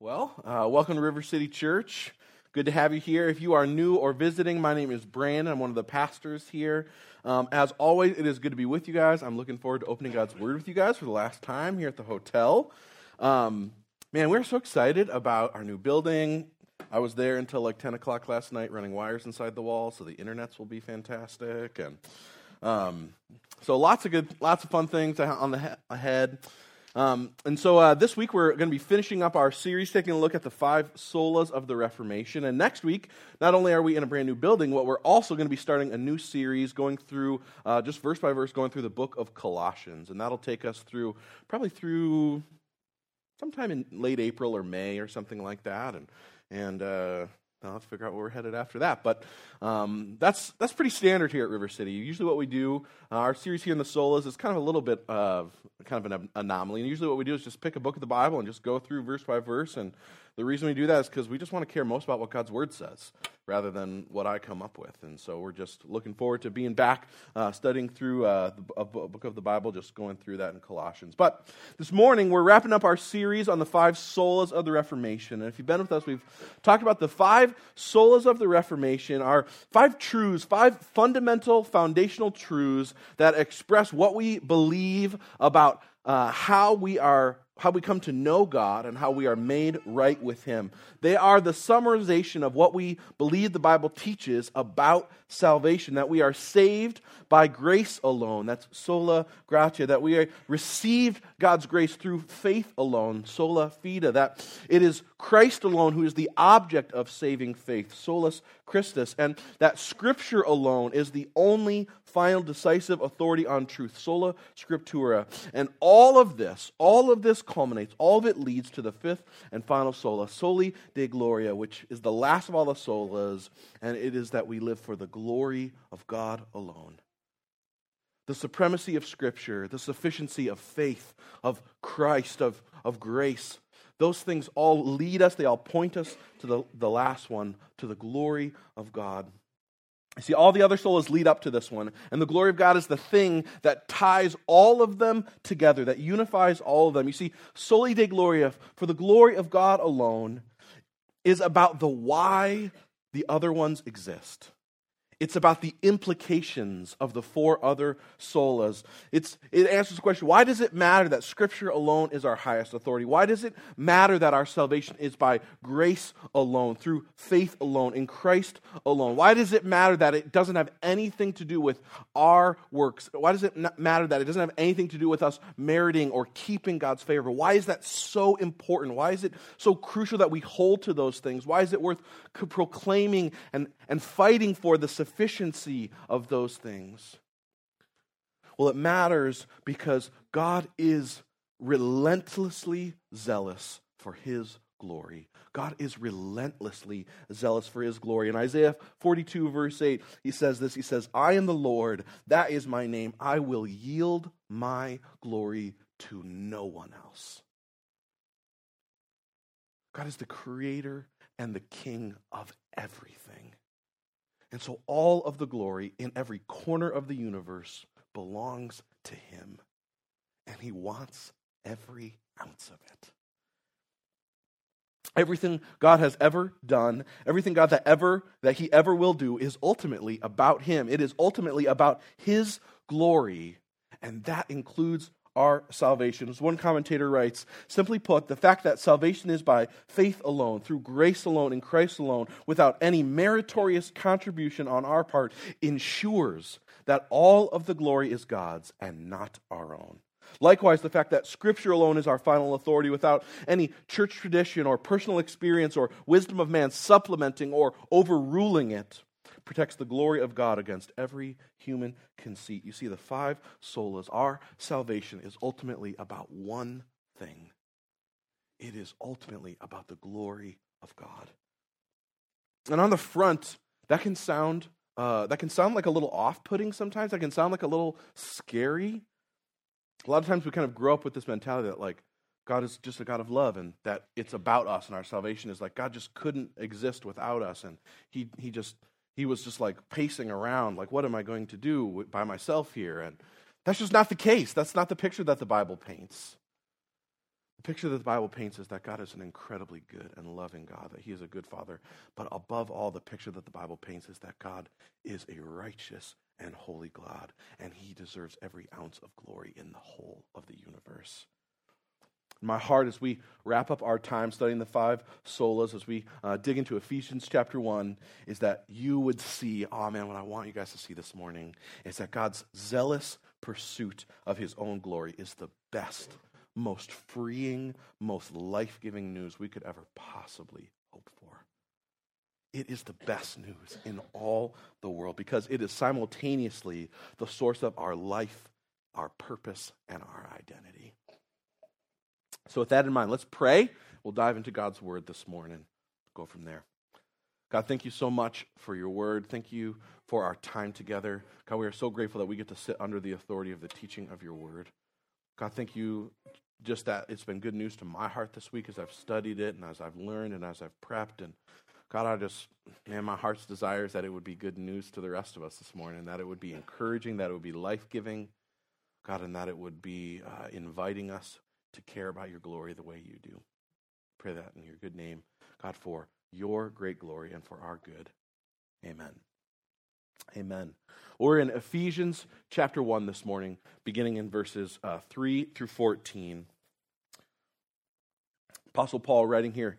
Well, uh, welcome to River City Church. Good to have you here. If you are new or visiting, my name is Brandon. I'm one of the pastors here. Um, as always, it is good to be with you guys. I'm looking forward to opening God's Word with you guys for the last time here at the hotel. Um, man, we're so excited about our new building. I was there until like 10 o'clock last night running wires inside the wall, so the internets will be fantastic. And um, so lots of good, lots of fun things on the he- ahead. Um, and so uh, this week we're going to be finishing up our series, taking a look at the five solas of the Reformation. And next week, not only are we in a brand new building, what we're also going to be starting a new series, going through uh, just verse by verse, going through the book of Colossians, and that'll take us through probably through sometime in late April or May or something like that. And and uh, I'll have to figure out where we're headed after that. But um, that's, that's pretty standard here at River City. Usually, what we do, uh, our series here in the Solas is kind of a little bit of kind of an anomaly. And usually, what we do is just pick a book of the Bible and just go through verse by verse and the reason we do that is because we just want to care most about what God's Word says rather than what I come up with. And so we're just looking forward to being back uh, studying through uh, a book of the Bible, just going through that in Colossians. But this morning, we're wrapping up our series on the five solas of the Reformation. And if you've been with us, we've talked about the five solas of the Reformation, our five truths, five fundamental foundational truths that express what we believe about uh, how we are how we come to know God and how we are made right with Him. They are the summarization of what we believe the Bible teaches about salvation that we are saved by grace alone. That's sola gratia. That we received God's grace through faith alone. Sola fide. That it is Christ alone who is the object of saving faith. Solus Christus. And that Scripture alone is the only final decisive authority on truth. Sola Scriptura. And all of this, all of this culminates, all of it leads to the fifth and final sola, Soli Deo Gloria, which is the last of all the solas, and it is that we live for the glory of God alone. The supremacy of Scripture, the sufficiency of faith, of Christ, of, of grace, those things all lead us, they all point us to the, the last one, to the glory of God. See, all the other solas lead up to this one, and the glory of God is the thing that ties all of them together, that unifies all of them. You see, soli Dei Gloria, for the glory of God alone, is about the why the other ones exist. It's about the implications of the four other solas. It's, it answers the question why does it matter that Scripture alone is our highest authority? Why does it matter that our salvation is by grace alone, through faith alone, in Christ alone? Why does it matter that it doesn't have anything to do with our works? Why does it matter that it doesn't have anything to do with us meriting or keeping God's favor? Why is that so important? Why is it so crucial that we hold to those things? Why is it worth proclaiming and, and fighting for the sufficiency of those things? Well, it matters because God is relentlessly zealous for his glory. God is relentlessly zealous for his glory. In Isaiah 42, verse 8, he says this He says, I am the Lord, that is my name. I will yield my glory to no one else. God is the creator and the king of everything. And so all of the glory in every corner of the universe belongs to him. And he wants every ounce of it. Everything God has ever done, everything God that ever that he ever will do is ultimately about him. It is ultimately about his glory, and that includes our salvation. As one commentator writes, simply put, the fact that salvation is by faith alone, through grace alone, in Christ alone, without any meritorious contribution on our part, ensures that all of the glory is God's and not our own. Likewise, the fact that Scripture alone is our final authority without any church tradition or personal experience or wisdom of man supplementing or overruling it protects the glory of God against every human conceit. You see, the five solas, our salvation is ultimately about one thing it is ultimately about the glory of God. And on the front, that can sound uh, that can sound like a little off-putting sometimes. That can sound like a little scary. A lot of times we kind of grow up with this mentality that like God is just a God of love and that it's about us and our salvation is like God just couldn't exist without us and he he just he was just like pacing around, like, what am I going to do by myself here? And that's just not the case. That's not the picture that the Bible paints. The picture that the Bible paints is that God is an incredibly good and loving God, that He is a good Father. But above all, the picture that the Bible paints is that God is a righteous and holy God, and He deserves every ounce of glory in the whole of the universe. My heart as we wrap up our time studying the five solas, as we uh, dig into Ephesians chapter 1, is that you would see, oh man, what I want you guys to see this morning is that God's zealous pursuit of His own glory is the best most freeing, most life giving news we could ever possibly hope for. It is the best news in all the world because it is simultaneously the source of our life, our purpose, and our identity. So, with that in mind, let's pray. We'll dive into God's word this morning. Go from there. God, thank you so much for your word. Thank you for our time together. God, we are so grateful that we get to sit under the authority of the teaching of your word. God, thank you just that it's been good news to my heart this week as I've studied it and as I've learned and as I've prepped. And God, I just, man, my heart's desire is that it would be good news to the rest of us this morning, that it would be encouraging, that it would be life giving, God, and that it would be uh, inviting us to care about your glory the way you do. Pray that in your good name, God, for your great glory and for our good. Amen. Amen. We're in Ephesians chapter 1 this morning, beginning in verses uh, 3 through 14. Apostle Paul writing here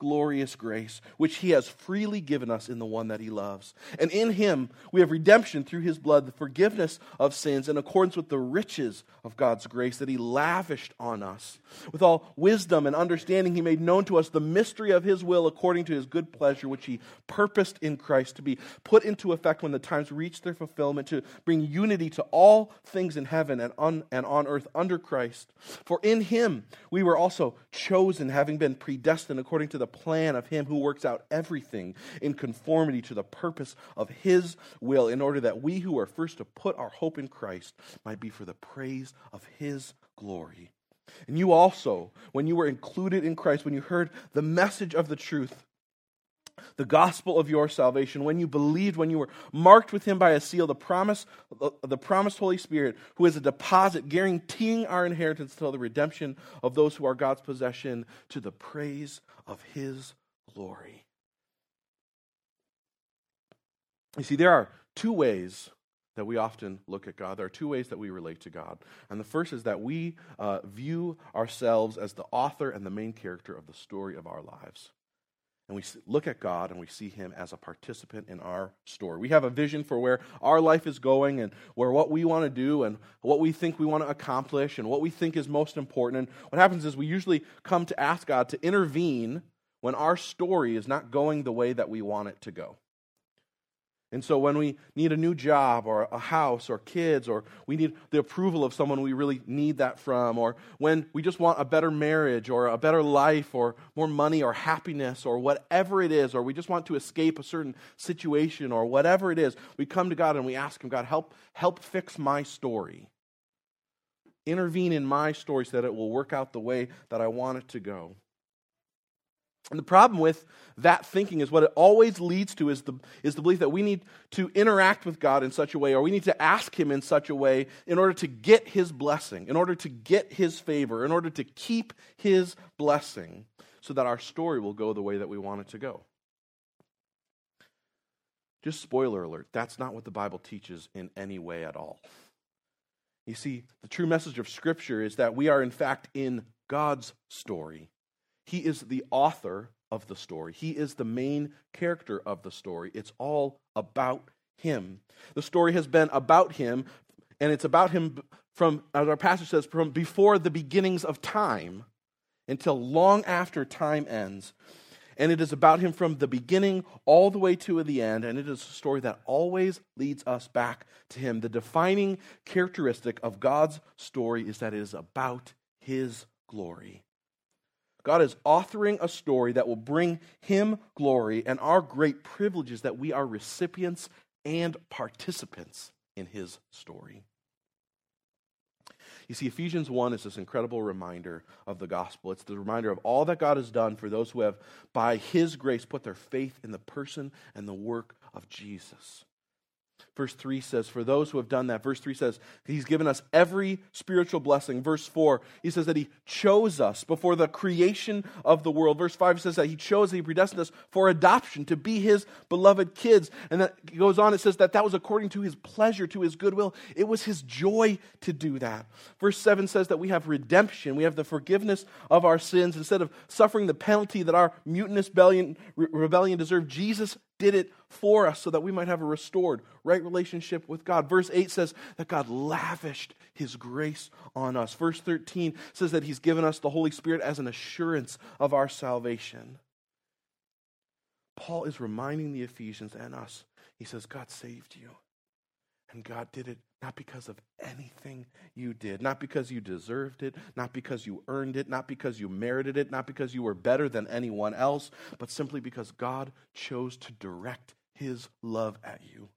glorious grace, which he has freely given us in the one that he loves. And in him we have redemption through his blood, the forgiveness of sins in accordance with the riches of God's grace that he lavished on us. With all wisdom and understanding, he made known to us the mystery of his will according to his good pleasure, which he purposed in Christ to be put into effect when the times reach their fulfillment, to bring unity to all things in heaven and on, and on earth under Christ. For in him we were also chosen, having been predestined according to the plan of Him who works out everything in conformity to the purpose of His will, in order that we who are first to put our hope in Christ might be for the praise of His glory. And you also, when you were included in Christ, when you heard the message of the truth, the gospel of your salvation, when you believed, when you were marked with him by a seal, the promise, the promised Holy Spirit, who is a deposit guaranteeing our inheritance until the redemption of those who are God's possession to the praise of his glory. You see, there are two ways that we often look at God. There are two ways that we relate to God. And the first is that we uh, view ourselves as the author and the main character of the story of our lives and we look at God and we see Him as a participant in our story. We have a vision for where our life is going and where what we want to do and what we think we want to accomplish and what we think is most important. And what happens is we usually come to ask God to intervene when our story is not going the way that we want it to go. And so when we need a new job or a house or kids or we need the approval of someone we really need that from or when we just want a better marriage or a better life or more money or happiness or whatever it is or we just want to escape a certain situation or whatever it is, we come to God and we ask him, God, help help fix my story. Intervene in my story so that it will work out the way that I want it to go. And the problem with that thinking is what it always leads to is the, is the belief that we need to interact with God in such a way, or we need to ask Him in such a way in order to get His blessing, in order to get His favor, in order to keep His blessing, so that our story will go the way that we want it to go. Just spoiler alert, that's not what the Bible teaches in any way at all. You see, the true message of Scripture is that we are, in fact, in God's story he is the author of the story, He is the main character of the story. It's all about Him. The story has been about Him, and it's about Him from, as our passage says, from before the beginnings of time until long after time ends. And it is about him from the beginning all the way to the end. And it is a story that always leads us back to him. The defining characteristic of God's story is that it is about his glory. God is authoring a story that will bring Him glory and our great privileges that we are recipients and participants in His story. You see, Ephesians 1 is this incredible reminder of the gospel. It's the reminder of all that God has done for those who have, by His grace, put their faith in the person and the work of Jesus. Verse 3 says, For those who have done that, verse 3 says, He's given us every spiritual blessing. Verse 4, He says that He chose us before the creation of the world. Verse 5 says that He chose, He predestined us for adoption to be His beloved kids. And that goes on, it says that that was according to His pleasure, to His goodwill. It was His joy to do that. Verse 7 says that we have redemption, we have the forgiveness of our sins. Instead of suffering the penalty that our mutinous rebellion, deserved, Jesus did it for us so that we might have a restored, right relationship with God. Verse 8 says that God lavished his grace on us. Verse 13 says that he's given us the Holy Spirit as an assurance of our salvation. Paul is reminding the Ephesians and us, he says, God saved you. And God did it not because of anything you did, not because you deserved it, not because you earned it, not because you merited it, not because you were better than anyone else, but simply because God chose to direct his love at you.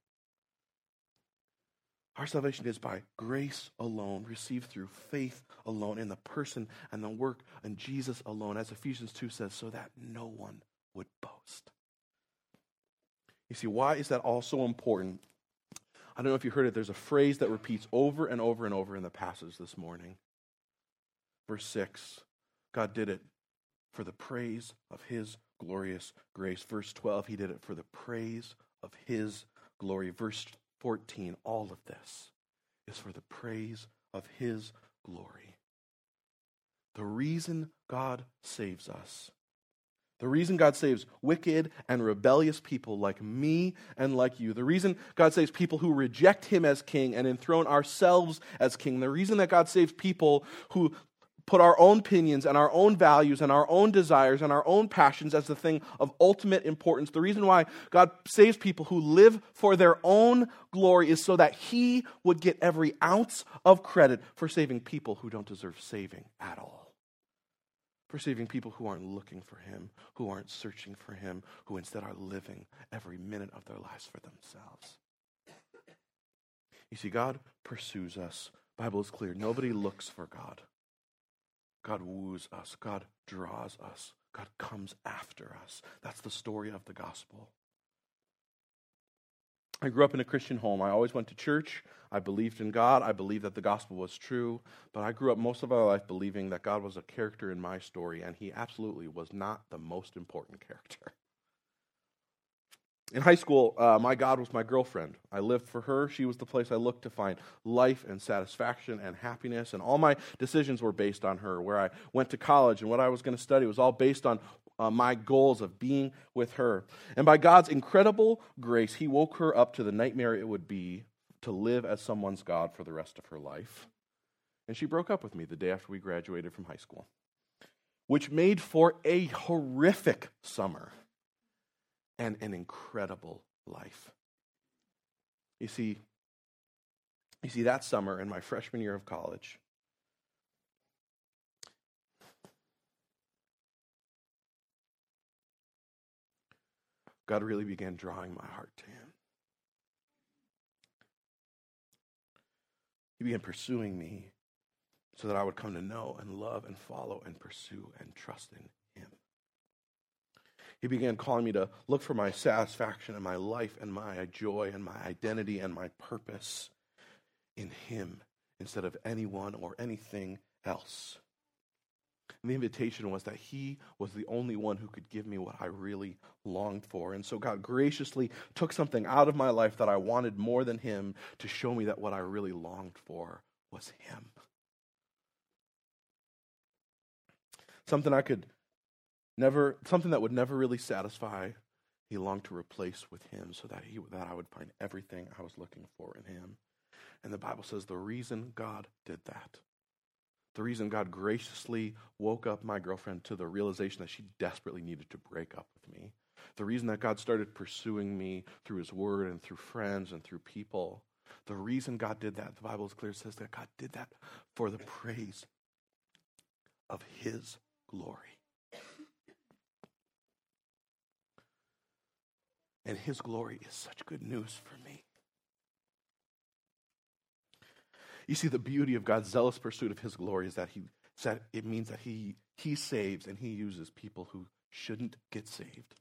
Our salvation is by grace alone, received through faith alone, in the person and the work and Jesus alone, as Ephesians 2 says, so that no one would boast. You see, why is that all so important? I don't know if you heard it, there's a phrase that repeats over and over and over in the passage this morning. Verse 6 God did it for the praise of his glorious grace. Verse 12, he did it for the praise of his glory. Verse 14, all of this is for the praise of his glory. The reason God saves us the reason God saves wicked and rebellious people like me and like you, the reason God saves people who reject Him as King and enthrone ourselves as King, the reason that God saves people who put our own opinions and our own values and our own desires and our own passions as the thing of ultimate importance, the reason why God saves people who live for their own glory is so that He would get every ounce of credit for saving people who don't deserve saving at all for saving people who aren't looking for Him, who aren't searching for Him, who instead are living every minute of their lives for themselves. You see, God pursues us. Bible is clear. Nobody looks for God. God woos us. God draws us. God comes after us. That's the story of the gospel. I grew up in a Christian home. I always went to church. I believed in God. I believed that the gospel was true. But I grew up most of my life believing that God was a character in my story, and he absolutely was not the most important character. In high school, uh, my God was my girlfriend. I lived for her. She was the place I looked to find life and satisfaction and happiness. And all my decisions were based on her. Where I went to college and what I was going to study was all based on uh, my goals of being with her. And by God's incredible grace, He woke her up to the nightmare it would be to live as someone's God for the rest of her life. And she broke up with me the day after we graduated from high school, which made for a horrific summer and an incredible life. You see, you see, that summer in my freshman year of college, God really began drawing my heart to Him. He began pursuing me so that I would come to know and love and follow and pursue and trust in Him. He began calling me to look for my satisfaction and my life and my joy and my identity and my purpose in Him instead of anyone or anything else. And the invitation was that He was the only one who could give me what I really longed for. And so God graciously took something out of my life that I wanted more than Him to show me that what I really longed for was Him. Something I could never, something that would never really satisfy. He longed to replace with Him so that, he, that I would find everything I was looking for in Him. And the Bible says the reason God did that the reason God graciously woke up my girlfriend to the realization that she desperately needed to break up with me, the reason that God started pursuing me through His Word and through friends and through people, the reason God did that, the Bible is clear, says that God did that for the praise of His glory. And His glory is such good news for me. You see, the beauty of God's zealous pursuit of his glory is that he said it means that he, he saves and he uses people who shouldn't get saved.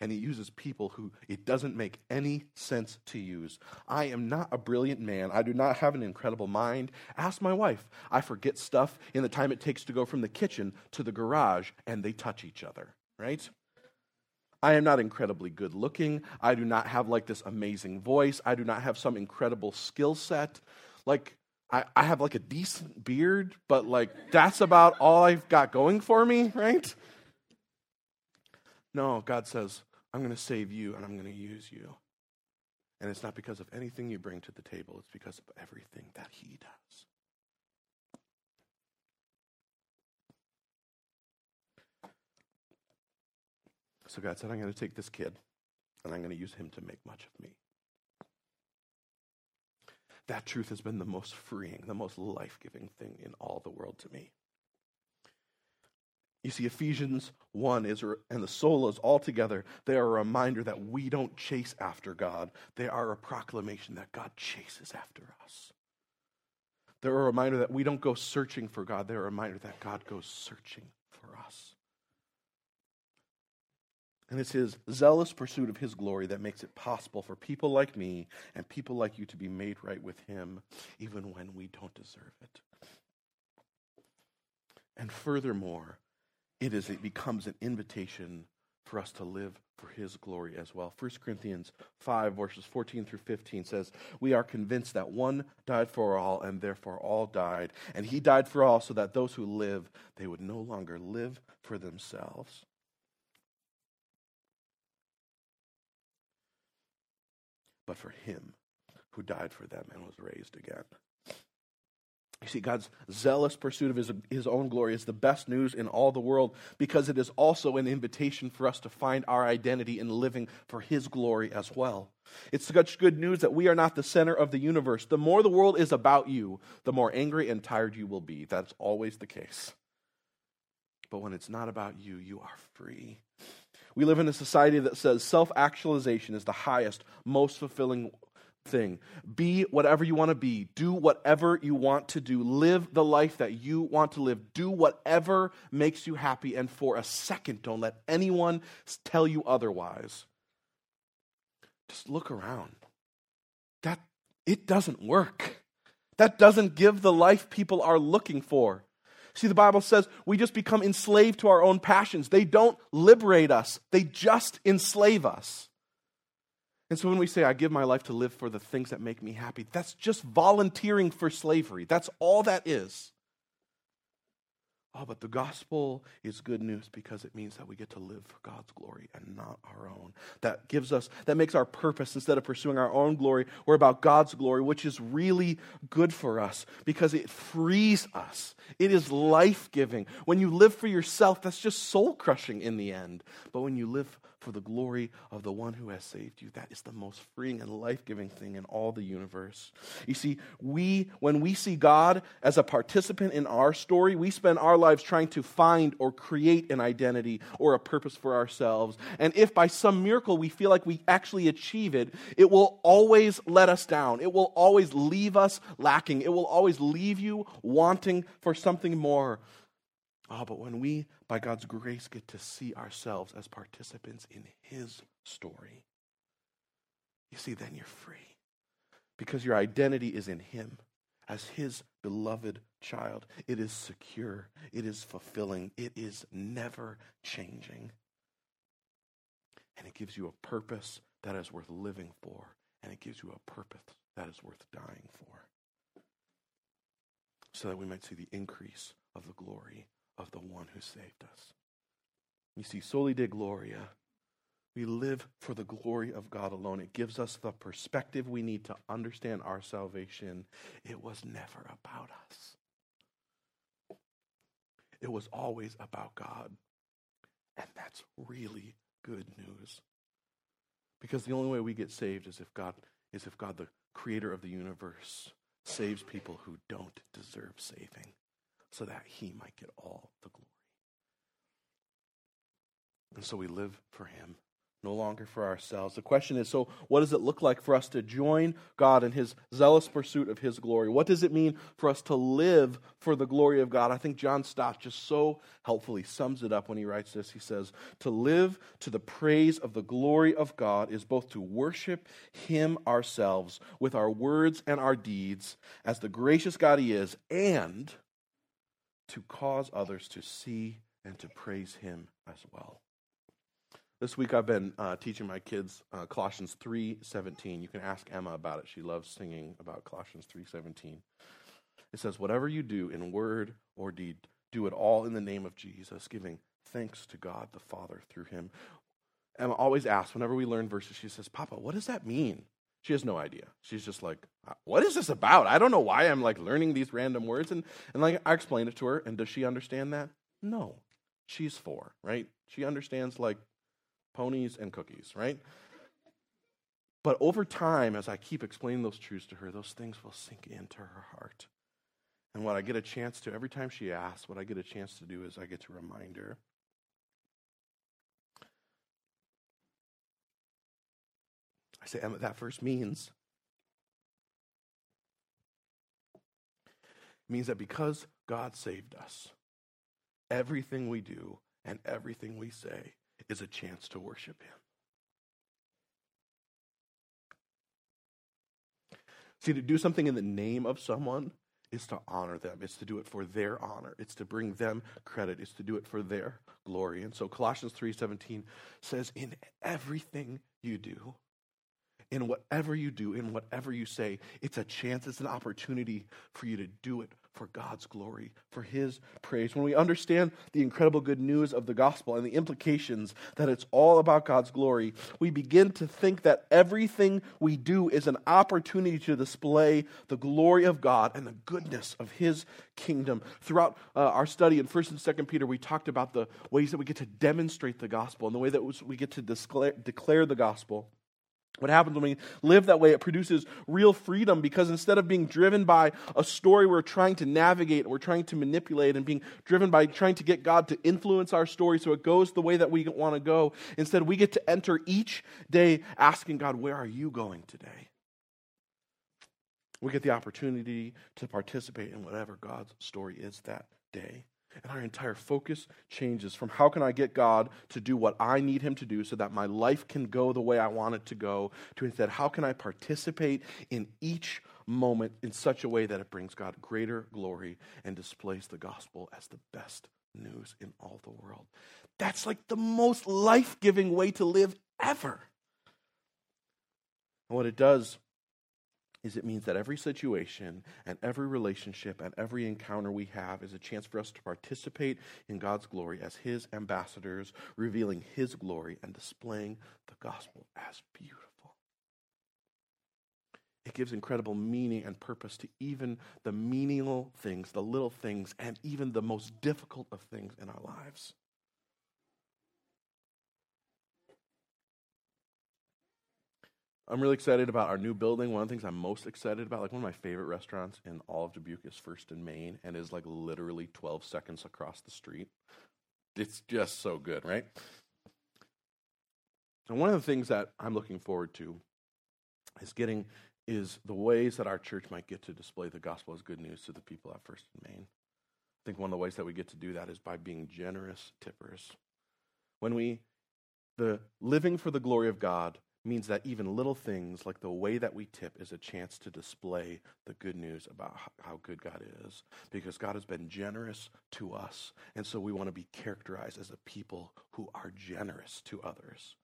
And he uses people who it doesn't make any sense to use. I am not a brilliant man. I do not have an incredible mind. Ask my wife. I forget stuff in the time it takes to go from the kitchen to the garage, and they touch each other, right? I am not incredibly good looking. I do not have like this amazing voice. I do not have some incredible skill set. Like, I, I have like a decent beard, but like that's about all I've got going for me, right? No, God says, I'm going to save you and I'm going to use you. And it's not because of anything you bring to the table, it's because of everything that He does. So God said, I'm going to take this kid and I'm going to use him to make much of me. That truth has been the most freeing, the most life giving thing in all the world to me. You see, Ephesians 1 is, and the solas all together, they are a reminder that we don't chase after God. They are a proclamation that God chases after us. They're a reminder that we don't go searching for God. They're a reminder that God goes searching for us. And it's his zealous pursuit of his glory that makes it possible for people like me and people like you to be made right with him, even when we don't deserve it. And furthermore, it is it becomes an invitation for us to live for his glory as well. 1 Corinthians 5 verses 14 through 15 says, "We are convinced that one died for all and therefore all died, and he died for all so that those who live they would no longer live for themselves." But for him who died for them and was raised again. You see, God's zealous pursuit of his, his own glory is the best news in all the world because it is also an invitation for us to find our identity in living for his glory as well. It's such good news that we are not the center of the universe. The more the world is about you, the more angry and tired you will be. That's always the case. But when it's not about you, you are free. We live in a society that says self actualization is the highest, most fulfilling thing. Be whatever you want to be. Do whatever you want to do. Live the life that you want to live. Do whatever makes you happy. And for a second, don't let anyone tell you otherwise. Just look around. That it doesn't work. That doesn't give the life people are looking for. See, the Bible says we just become enslaved to our own passions. They don't liberate us, they just enslave us. And so when we say, I give my life to live for the things that make me happy, that's just volunteering for slavery. That's all that is. Oh, but the gospel is good news because it means that we get to live for God's glory and not our own. That gives us, that makes our purpose, instead of pursuing our own glory, we're about God's glory, which is really good for us because it frees us. It is life giving. When you live for yourself, that's just soul crushing in the end. But when you live for the glory of the one who has saved you. That is the most freeing and life giving thing in all the universe. You see, we, when we see God as a participant in our story, we spend our lives trying to find or create an identity or a purpose for ourselves. And if by some miracle we feel like we actually achieve it, it will always let us down. It will always leave us lacking. It will always leave you wanting for something more. Oh, but when we, by God's grace, get to see ourselves as participants in His story, you see, then you're free. Because your identity is in Him as His beloved child. It is secure, it is fulfilling, it is never changing. And it gives you a purpose that is worth living for, and it gives you a purpose that is worth dying for. So that we might see the increase of the glory of the one who saved us. You see, soli Deo Gloria, we live for the glory of God alone. It gives us the perspective we need to understand our salvation. It was never about us, it was always about God. And that's really good news. Because the only way we get saved is if God is if God, the creator of the universe, saves people who don't deserve saving so that he might get all the glory. And so we live for him, no longer for ourselves. The question is so, what does it look like for us to join God in his zealous pursuit of his glory? What does it mean for us to live for the glory of God? I think John Stott just so helpfully sums it up when he writes this. He says, To live to the praise of the glory of God is both to worship him ourselves with our words and our deeds as the gracious God he is, and to cause others to see and to praise him as well. This week I've been uh, teaching my kids uh, Colossians 3:17. You can ask Emma about it. She loves singing about Colossians 3:17. It says, "Whatever you do in word or deed, do it all in the name of Jesus, giving thanks to God the Father through him." Emma always asks whenever we learn verses, she says, "Papa, what does that mean?" She has no idea. She's just like, uh, "What is this about? I don't know why I'm like learning these random words." And and like I explained it to her, and does she understand that? No. She's 4, right? She understands like ponies and cookies, right? But over time, as I keep explaining those truths to her, those things will sink into her heart. And what I get a chance to, every time she asks, what I get a chance to do is I get to remind her. I say, Emma, that first means it means that because God saved us, everything we do and everything we say is a chance to worship Him. See, to do something in the name of someone is to honor them. It's to do it for their honor. It's to bring them credit. It's to do it for their glory. And so Colossians 3:17 says in everything you do, in whatever you do, in whatever you say, it's a chance, it's an opportunity for you to do it for God's glory, for His praise. When we understand the incredible good news of the gospel and the implications that it's all about God's glory, we begin to think that everything we do is an opportunity to display the glory of God and the goodness of His kingdom. Throughout uh, our study in 1st and 2nd Peter, we talked about the ways that we get to demonstrate the gospel and the way that we get to declare, declare the gospel. What happens when we live that way? It produces real freedom because instead of being driven by a story we're trying to navigate, we're trying to manipulate, and being driven by trying to get God to influence our story so it goes the way that we want to go, instead we get to enter each day asking God, Where are you going today? We get the opportunity to participate in whatever God's story is that day. And our entire focus changes from how can I get God to do what I need Him to do so that my life can go the way I want it to go, to instead, how can I participate in each moment in such a way that it brings God greater glory and displays the gospel as the best news in all the world. That's like the most life giving way to live ever. And what it does is it means that every situation and every relationship and every encounter we have is a chance for us to participate in God's glory as His ambassadors, revealing His glory and displaying the gospel as beautiful. It gives incredible meaning and purpose to even the menial things, the little things, and even the most difficult of things in our lives. I'm really excited about our new building. One of the things I'm most excited about, like one of my favorite restaurants in all of Dubuque is First and Main and is like literally 12 seconds across the street. It's just so good, right? And one of the things that I'm looking forward to is getting is the ways that our church might get to display the gospel as good news to the people at First and Main. I think one of the ways that we get to do that is by being generous tippers. When we the living for the glory of God means that even little things like the way that we tip is a chance to display the good news about how good God is because God has been generous to us. And so we want to be characterized as a people who are generous to others.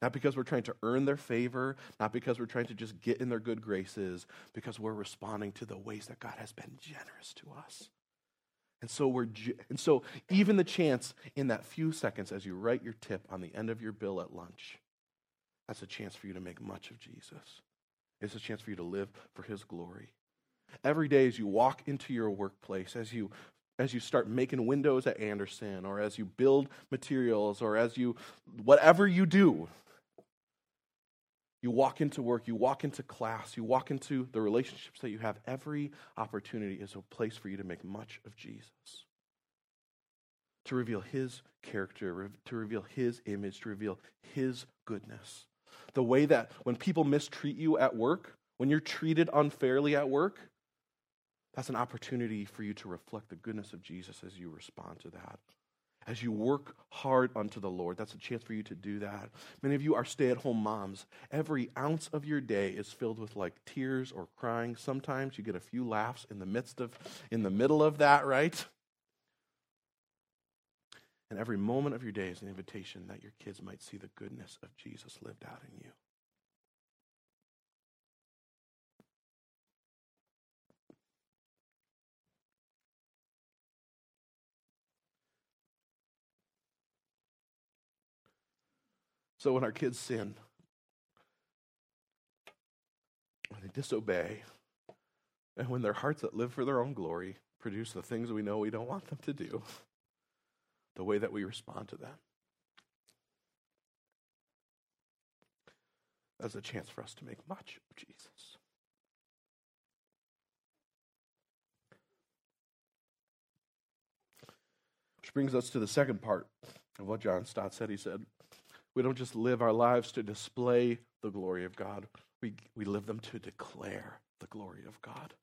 Not because we're trying to earn their favor, not because we're trying to just get in their good graces, because we're responding to the ways that God has been generous to us. And so we're and so even the chance in that few seconds as you write your tip on the end of your bill at lunch that's a chance for you to make much of Jesus. It's a chance for you to live for his glory. Every day as you walk into your workplace, as you as you start making windows at Andersen or as you build materials or as you whatever you do, you walk into work, you walk into class, you walk into the relationships that you have. Every opportunity is a place for you to make much of Jesus to reveal His character, to reveal His image, to reveal His goodness. The way that when people mistreat you at work, when you're treated unfairly at work, that's an opportunity for you to reflect the goodness of Jesus as you respond to that. As you work hard unto the Lord, that's a chance for you to do that. Many of you are stay at home moms. Every ounce of your day is filled with like tears or crying. Sometimes you get a few laughs in the midst of, in the middle of that, right? And every moment of your day is an invitation that your kids might see the goodness of Jesus lived out in you. So when our kids sin, when they disobey, and when their hearts that live for their own glory produce the things we know we don't want them to do, the way that we respond to them. That's a chance for us to make much of Jesus. Which brings us to the second part of what John Stott said. He said, We don't just live our lives to display the glory of God, we, we live them to declare the glory of God.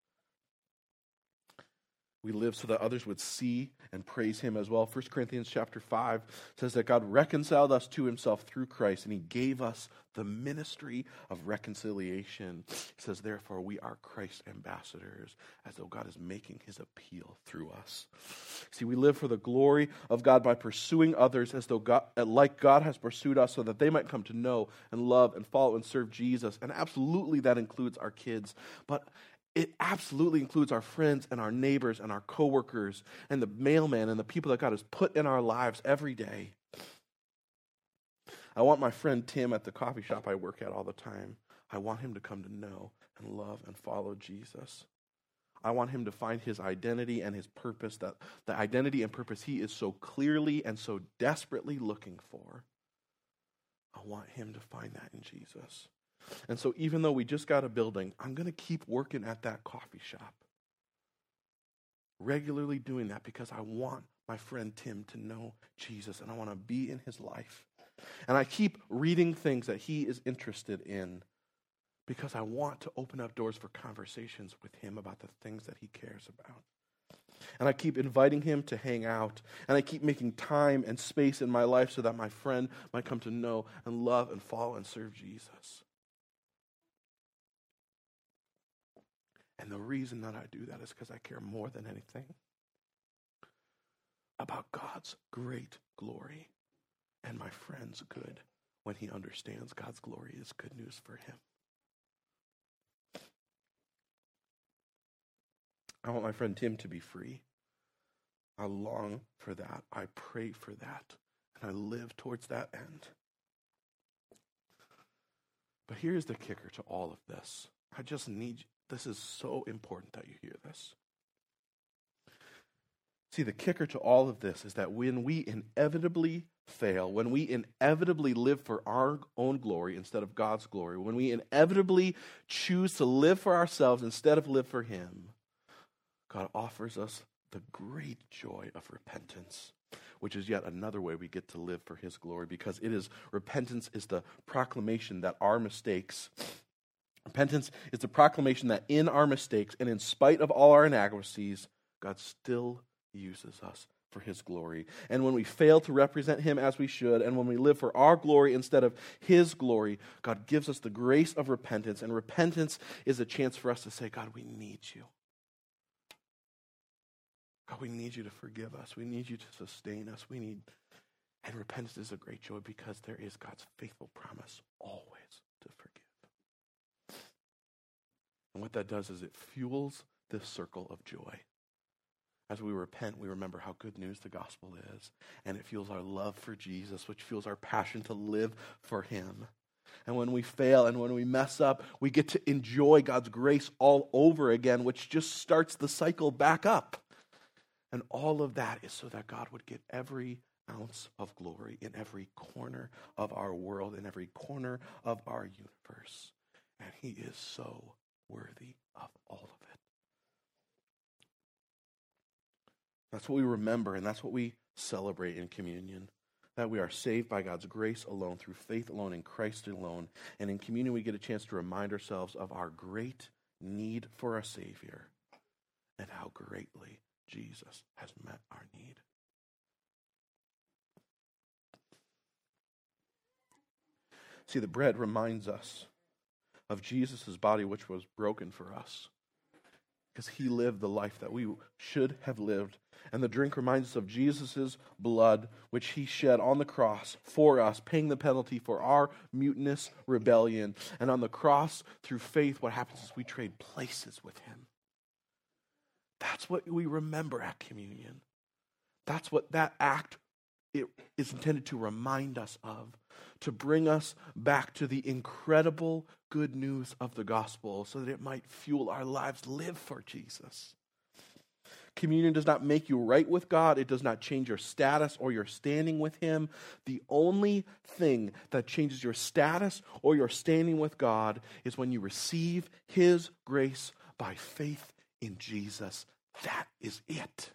We live so that others would see and praise him as well. 1 Corinthians chapter 5 says that God reconciled us to himself through Christ and he gave us the ministry of reconciliation. He says, therefore, we are Christ's ambassadors, as though God is making his appeal through us. See, we live for the glory of God by pursuing others as though God, like God has pursued us, so that they might come to know and love and follow and serve Jesus. And absolutely that includes our kids. But it absolutely includes our friends and our neighbors and our coworkers and the mailman and the people that God has put in our lives every day. I want my friend Tim at the coffee shop I work at all the time. I want him to come to know and love and follow Jesus. I want him to find his identity and his purpose, that the identity and purpose he is so clearly and so desperately looking for. I want him to find that in Jesus. And so, even though we just got a building, I'm going to keep working at that coffee shop. Regularly doing that because I want my friend Tim to know Jesus and I want to be in his life. And I keep reading things that he is interested in because I want to open up doors for conversations with him about the things that he cares about. And I keep inviting him to hang out. And I keep making time and space in my life so that my friend might come to know and love and follow and serve Jesus. And the reason that I do that is because I care more than anything about God's great glory and my friend's good when he understands God's glory is good news for him. I want my friend Tim to be free. I long for that. I pray for that. And I live towards that end. But here's the kicker to all of this. I just need this is so important that you hear this. See, the kicker to all of this is that when we inevitably fail, when we inevitably live for our own glory instead of God's glory, when we inevitably choose to live for ourselves instead of live for Him, God offers us the great joy of repentance, which is yet another way we get to live for His glory because it is repentance is the proclamation that our mistakes Repentance is the proclamation that in our mistakes and in spite of all our inadequacies, God still uses us for his glory. And when we fail to represent him as we should, and when we live for our glory instead of his glory, God gives us the grace of repentance. And repentance is a chance for us to say, God, we need you. God, we need you to forgive us. We need you to sustain us. We need, and repentance is a great joy because there is God's faithful promise always to forgive. And what that does is it fuels this circle of joy. As we repent, we remember how good news the gospel is. And it fuels our love for Jesus, which fuels our passion to live for him. And when we fail and when we mess up, we get to enjoy God's grace all over again, which just starts the cycle back up. And all of that is so that God would get every ounce of glory in every corner of our world, in every corner of our universe. And He is so worthy of all of it. That's what we remember, and that's what we celebrate in communion. That we are saved by God's grace alone, through faith alone, in Christ alone. And in communion, we get a chance to remind ourselves of our great need for a Savior and how greatly Jesus has met our need. See, the bread reminds us of Jesus' body, which was broken for us because he lived the life that we should have lived. And the drink reminds us of Jesus' blood, which he shed on the cross for us, paying the penalty for our mutinous rebellion. And on the cross, through faith, what happens is we trade places with him. That's what we remember at communion. That's what that act is intended to remind us of to bring us back to the incredible good news of the gospel so that it might fuel our lives. Live for Jesus. Communion does not make you right with God. It does not change your status or your standing with Him. The only thing that changes your status or your standing with God is when you receive His grace by faith in Jesus. That is it.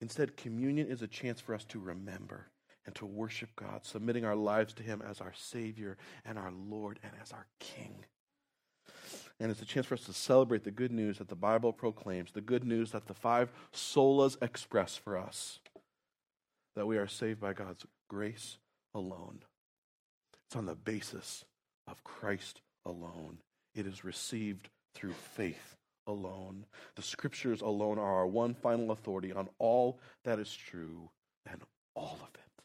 Instead, communion is a chance for us to remember and to worship God, submitting our lives to Him as our Savior and our Lord and as our King. And it's a chance for us to celebrate the good news that the Bible proclaims, the good news that the five solas express for us that we are saved by God's grace alone. It's on the basis of Christ alone. It is received through faith alone. The scriptures alone are our one final authority on all that is true, and all of it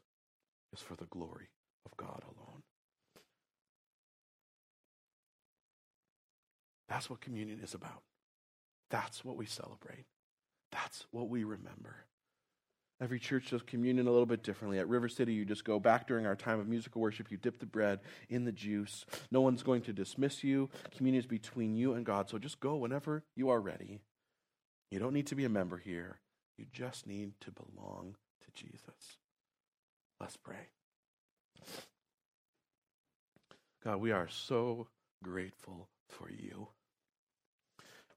is for the glory of God alone. That's what communion is about. That's what we celebrate. That's what we remember. Every church does communion a little bit differently. At River City, you just go back during our time of musical worship, you dip the bread in the juice. No one's going to dismiss you. Communion is between you and God, so just go whenever you are ready. You don't need to be a member here, you just need to belong to Jesus. Let's pray. God, we are so grateful for you.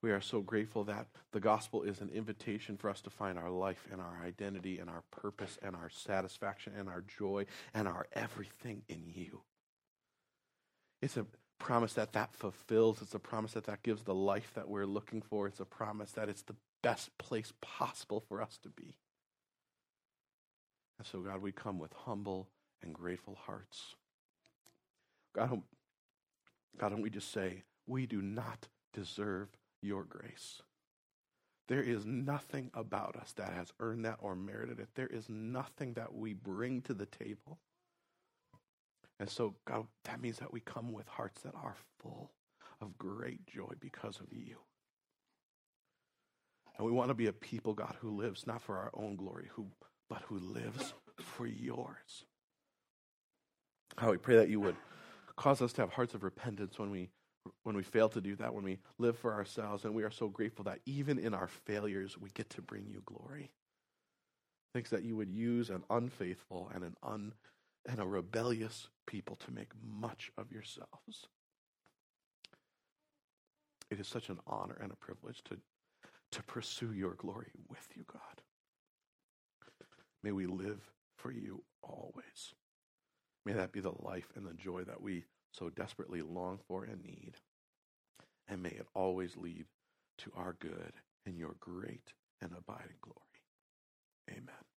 We are so grateful that the gospel is an invitation for us to find our life and our identity and our purpose and our satisfaction and our joy and our everything in you. It's a promise that that fulfills. It's a promise that that gives the life that we're looking for. It's a promise that it's the best place possible for us to be. And so, God, we come with humble and grateful hearts. God, God, don't we just say, we do not deserve your grace. There is nothing about us that has earned that or merited it. There is nothing that we bring to the table. And so, God, that means that we come with hearts that are full of great joy because of you. And we want to be a people, God, who lives not for our own glory, who but who lives for yours. How we pray that you would cause us to have hearts of repentance when we when we fail to do that, when we live for ourselves, and we are so grateful that even in our failures we get to bring you glory. Thanks that you would use an unfaithful and an un and a rebellious people to make much of yourselves. It is such an honor and a privilege to, to pursue your glory with you, God. May we live for you always. May that be the life and the joy that we so desperately long for and need. And may it always lead to our good and your great and abiding glory. Amen.